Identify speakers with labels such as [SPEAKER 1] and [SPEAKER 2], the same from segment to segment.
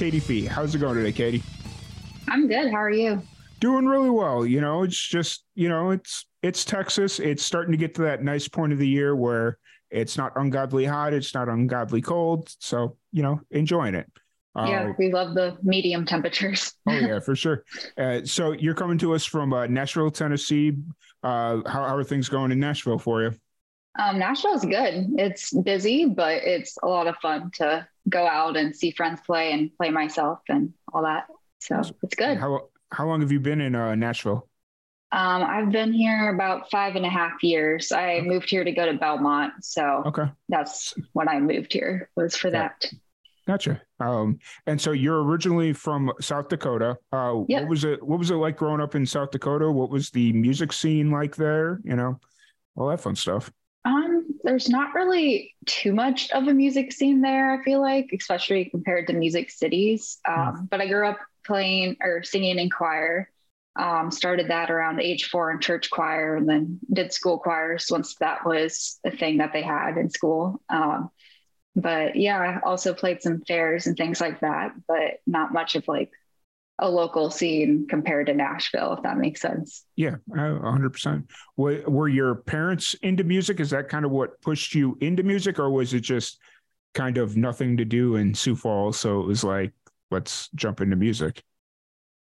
[SPEAKER 1] Katie Fee, how's it going today, Katie?
[SPEAKER 2] I'm good. How are you?
[SPEAKER 1] Doing really well. You know, it's just, you know, it's it's Texas. It's starting to get to that nice point of the year where it's not ungodly hot, it's not ungodly cold. So, you know, enjoying it.
[SPEAKER 2] Yeah,
[SPEAKER 1] Uh,
[SPEAKER 2] we love the medium temperatures.
[SPEAKER 1] oh yeah, for sure. Uh, so you're coming to us from uh, Nashville, Tennessee. Uh, how, how are things going in Nashville for you?
[SPEAKER 2] Um, Nashville's good. It's busy, but it's a lot of fun to go out and see friends play and play myself and all that. So it's good.
[SPEAKER 1] How how long have you been in uh, Nashville?
[SPEAKER 2] Um, I've been here about five and a half years. I moved here to go to Belmont, so
[SPEAKER 1] Okay,
[SPEAKER 2] that's when I moved here was for
[SPEAKER 1] Yeah.
[SPEAKER 2] that.
[SPEAKER 1] gotcha. Um, and so you're originally from South Dakota. Uh,
[SPEAKER 2] Yep.
[SPEAKER 1] What was it? What was it like growing up in South Dakota? What was the music scene like there? You know, all that fun stuff.
[SPEAKER 2] Um, there's not really too much of a music scene there, I feel like, especially compared to music cities. Um, but I grew up playing or singing in choir. Um, started that around age four in church choir and then did school choirs once that was a thing that they had in school. Um, but yeah, I also played some fairs and things like that, but not much of like a local scene compared to Nashville, if that makes sense.
[SPEAKER 1] Yeah, hundred percent. Were, were your parents into music? Is that kind of what pushed you into music, or was it just kind of nothing to do in Sioux Falls? So it was like, let's jump into music.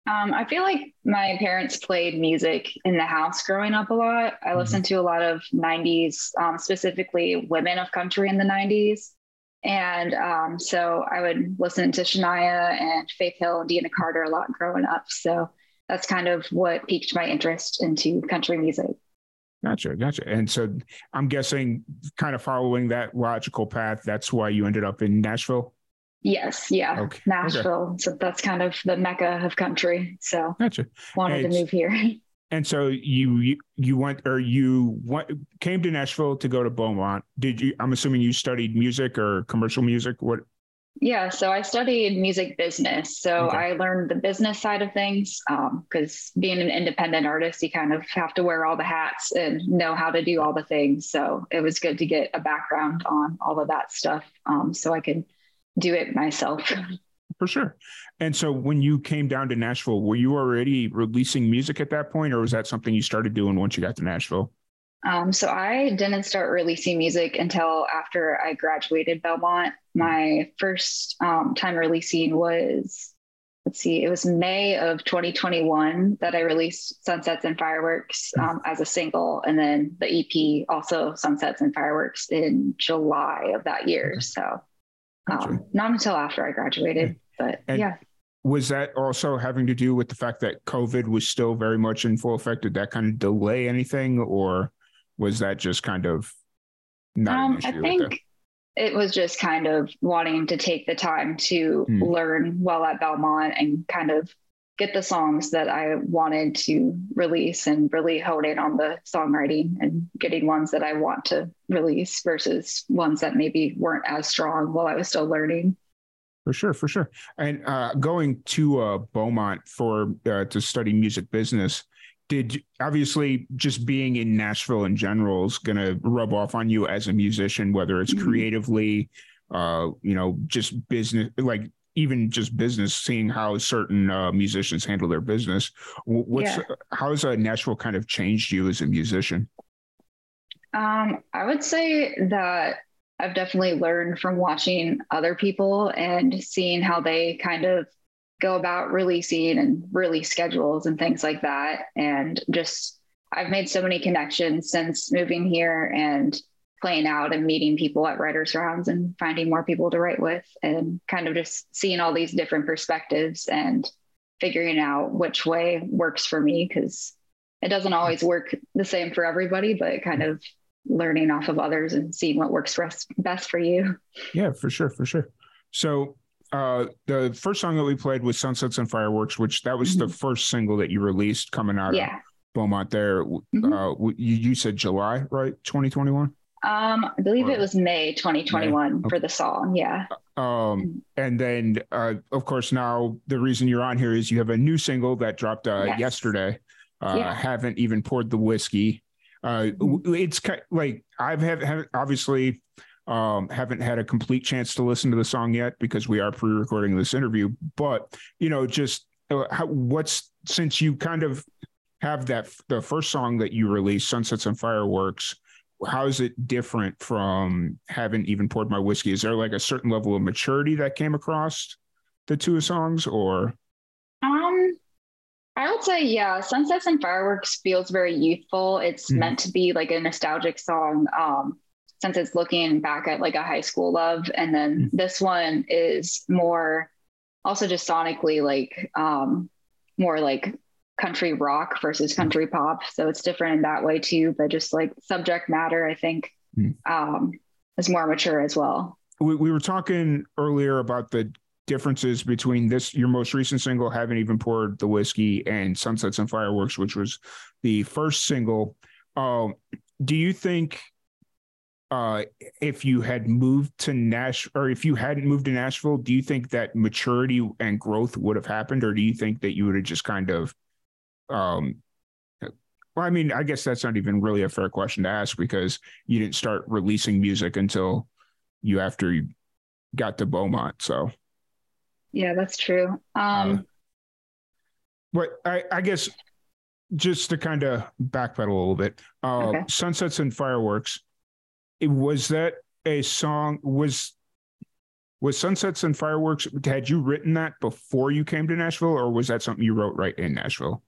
[SPEAKER 2] Um, I feel like my parents played music in the house growing up a lot. I
[SPEAKER 1] Mhm.
[SPEAKER 2] listened to a lot of 90s, um, specifically women of country in the 90s. And um, so I would listen to Shania and Faith Hill and Deana Carter a lot growing up. So that's kind of what piqued my interest into country music.
[SPEAKER 1] Gotcha, gotcha. And so I'm guessing, kind of following that logical path, that's why you ended up in Nashville.
[SPEAKER 2] Yes, yeah,
[SPEAKER 1] Okay,
[SPEAKER 2] Nashville. So that's kind of the mecca of country. So
[SPEAKER 1] Gotcha.
[SPEAKER 2] wanted to move here.
[SPEAKER 1] And so you you, you went or you went, came to Nashville to go to Beaumont. Did you? I'm assuming you studied music or commercial music. What?
[SPEAKER 2] Yeah, so I studied music business. So
[SPEAKER 1] Okay.
[SPEAKER 2] I learned the business side of things because being an independent artist, you kind of have to wear all the hats and know how to do all the things. So it was good to get a background on all of that stuff um, so I could do it myself.
[SPEAKER 1] For sure. And so when you came down to Nashville, were you already releasing music at that point, or was that something you started doing once you got to Nashville?
[SPEAKER 2] Um, so I didn't start releasing music until after I graduated Belmont. My first um, time releasing was, let's see, it was May of 2021 that I released Sunsets and Fireworks um, as a single, and then the EP also Sunsets and Fireworks in July of that year. So um, not until after I graduated, but
[SPEAKER 1] And-
[SPEAKER 2] yeah.
[SPEAKER 1] Was that also having to do with the fact that COVID was still very much in full effect? Did that kind of delay anything, or was that just kind of not
[SPEAKER 2] Um? I think it was just kind of wanting to take the time to
[SPEAKER 1] Hmm.
[SPEAKER 2] learn well at Belmont and kind of get the songs that I wanted to release and really hone in on the songwriting and getting ones that I want to release versus ones that maybe weren't as strong while I was still learning.
[SPEAKER 1] For sure, for sure. And uh, going to uh, Beaumont for uh, to study music business, did obviously just being in Nashville in general is going to rub off on you as a musician, whether it's
[SPEAKER 2] Mhm.
[SPEAKER 1] creatively, uh, you know, just business, like even just business, seeing how certain uh, musicians handle their business. Wh- What's
[SPEAKER 2] Yeah.
[SPEAKER 1] how's uh, Nashville kind of changed you as a musician?
[SPEAKER 2] Um, I would say that I've definitely learned from watching other people and seeing how they kind of go about releasing and release schedules and things like that. And just, I've made so many connections since moving here and playing out and meeting people at writers' rounds and finding more people to write with and kind of just seeing all these different perspectives and figuring out which way works for me because it doesn't always work the same for everybody, but kind of learning off of others and seeing what works best for you.
[SPEAKER 1] Yeah, for sure, for sure. So uh, the first song that we played was Sunsets and Fireworks, which that was mm-hmm. the first single that you released coming out yeah. of Beaumont there. Mm-hmm. Uh, you, you said July, right? 2021?
[SPEAKER 2] Um, I believe or, it was May 2021 May? For the song. Yeah.
[SPEAKER 1] Um, and then, uh, of course, now the reason you're on here is you have a new single that dropped uh, yes. yesterday. Uh, yeah. Haven't even poured the whiskey. Uh, mm-hmm. It's kind of like I've have, have obviously um, haven't had a complete chance to listen to the song yet because we are pre-recording this interview. But you know, just uh, how, what's since you kind of have that the first song that you released, "Sunsets and Fireworks." How is it different from haven't even poured my whiskey? Is there like a certain level of maturity that came across the two songs, or?
[SPEAKER 2] I would say, yeah, Sunsets and Fireworks feels very youthful. It's mm-hmm. meant to be like a nostalgic song. Um, since it's looking back at like a high school love. And then mm-hmm. this one is more also just sonically like um, more like country rock versus country pop. So it's different in that way too. But just like subject matter, I think mm. um, is more mature as well.
[SPEAKER 1] We, we were talking earlier about the differences between this your most recent single haven't even poured the whiskey and sunsets and fireworks which was the first single um, do you think uh, if you had moved to Nash or if you hadn't moved to Nashville, do you think that maturity and growth would have happened, or do you think that you would have just kind of, um, well, I mean, I guess that's not even really a fair question to ask because you didn't start releasing music until you after you got to Beaumont. So,
[SPEAKER 2] yeah, that's true. Um, uh,
[SPEAKER 1] but I, I guess just to kind of backpedal a little bit, uh, okay. sunsets and fireworks It, was that a song was was sunsets and fireworks had you written that before you came to nashville or was that something you wrote right in nashville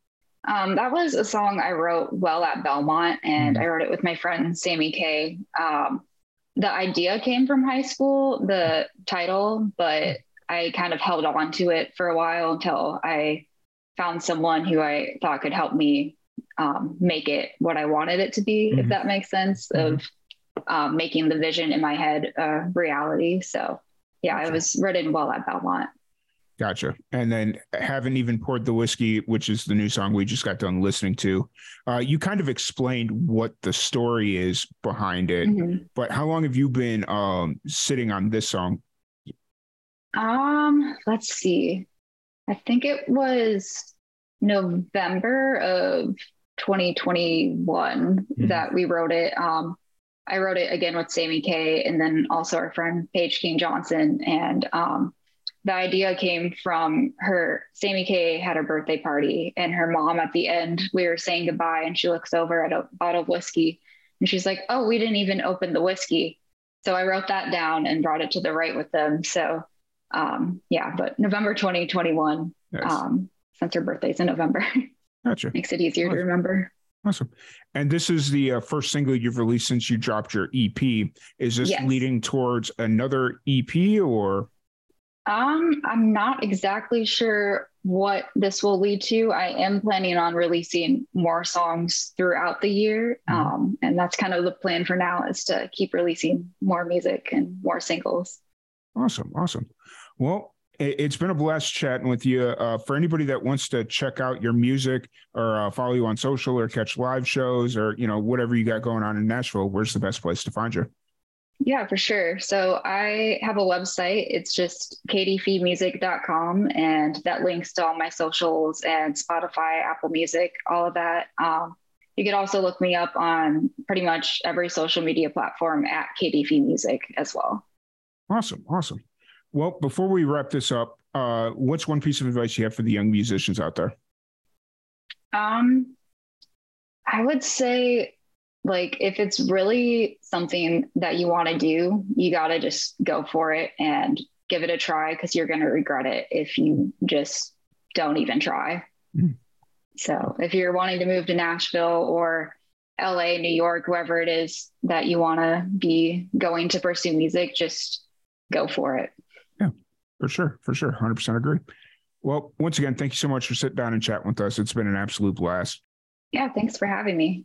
[SPEAKER 2] um, that was a song i wrote well at belmont and mm-hmm. i wrote it with my friend sammy k um, the idea came from high school the title but i kind of held on to it for a while until i found someone who i thought could help me um, make it what i wanted it to be mm-hmm. if that makes sense mm-hmm. of um, making the vision in my head a reality. So yeah, gotcha. I was written well at Belmont.
[SPEAKER 1] Gotcha. And then haven't even poured the whiskey, which is the new song we just got done listening to. Uh, you kind of explained what the story is behind it, mm-hmm. but how long have you been um, sitting on this song?
[SPEAKER 2] Um, let's see. I think it was November of 2021 mm-hmm. that we wrote it. Um, I wrote it again with Sammy K and then also our friend Paige King Johnson. And um, the idea came from her. Sammy K had her birthday party, and her mom at the end, we were saying goodbye, and she looks over at a bottle of whiskey and she's like, Oh, we didn't even open the whiskey. So I wrote that down and brought it to the right with them. So um, yeah, but November 2021, nice. um, since her birthday's in November.
[SPEAKER 1] Gotcha.
[SPEAKER 2] Makes it easier to remember.
[SPEAKER 1] Awesome. And this is the uh, first single you've released since you dropped your EP. Is this yes. leading towards another EP or?
[SPEAKER 2] Um, I'm not exactly sure what this will lead to. I am planning on releasing more songs throughout the year. Mm-hmm. Um, and that's kind of the plan for now is to keep releasing more music and more singles.
[SPEAKER 1] Awesome. Awesome. Well, it's been a blast chatting with you. Uh, for anybody that wants to check out your music or uh, follow you on social or catch live shows or you know whatever you got going on in Nashville, where's the best place to find you?
[SPEAKER 2] Yeah, for sure. So I have a website. It's just katiefeemusic.com and that links to all my socials and Spotify, Apple Music, all of that. Um, you could also look me up on pretty much every social media platform at KDF Music as well.
[SPEAKER 1] Awesome. Awesome. Well, before we wrap this up, uh, what's one piece of advice you have for the young musicians out there?
[SPEAKER 2] Um, I would say, like, if it's really something that you want to do, you got to just go for it and give it a try because you're going to regret it if you just don't even try. Mm-hmm. So, if you're wanting to move to Nashville or LA, New York, wherever it is that you want to be going to pursue music, just go for it.
[SPEAKER 1] For sure. For sure. 100% agree. Well, once again, thank you so much for sitting down and chatting with us. It's been an absolute blast.
[SPEAKER 2] Yeah. Thanks for having me.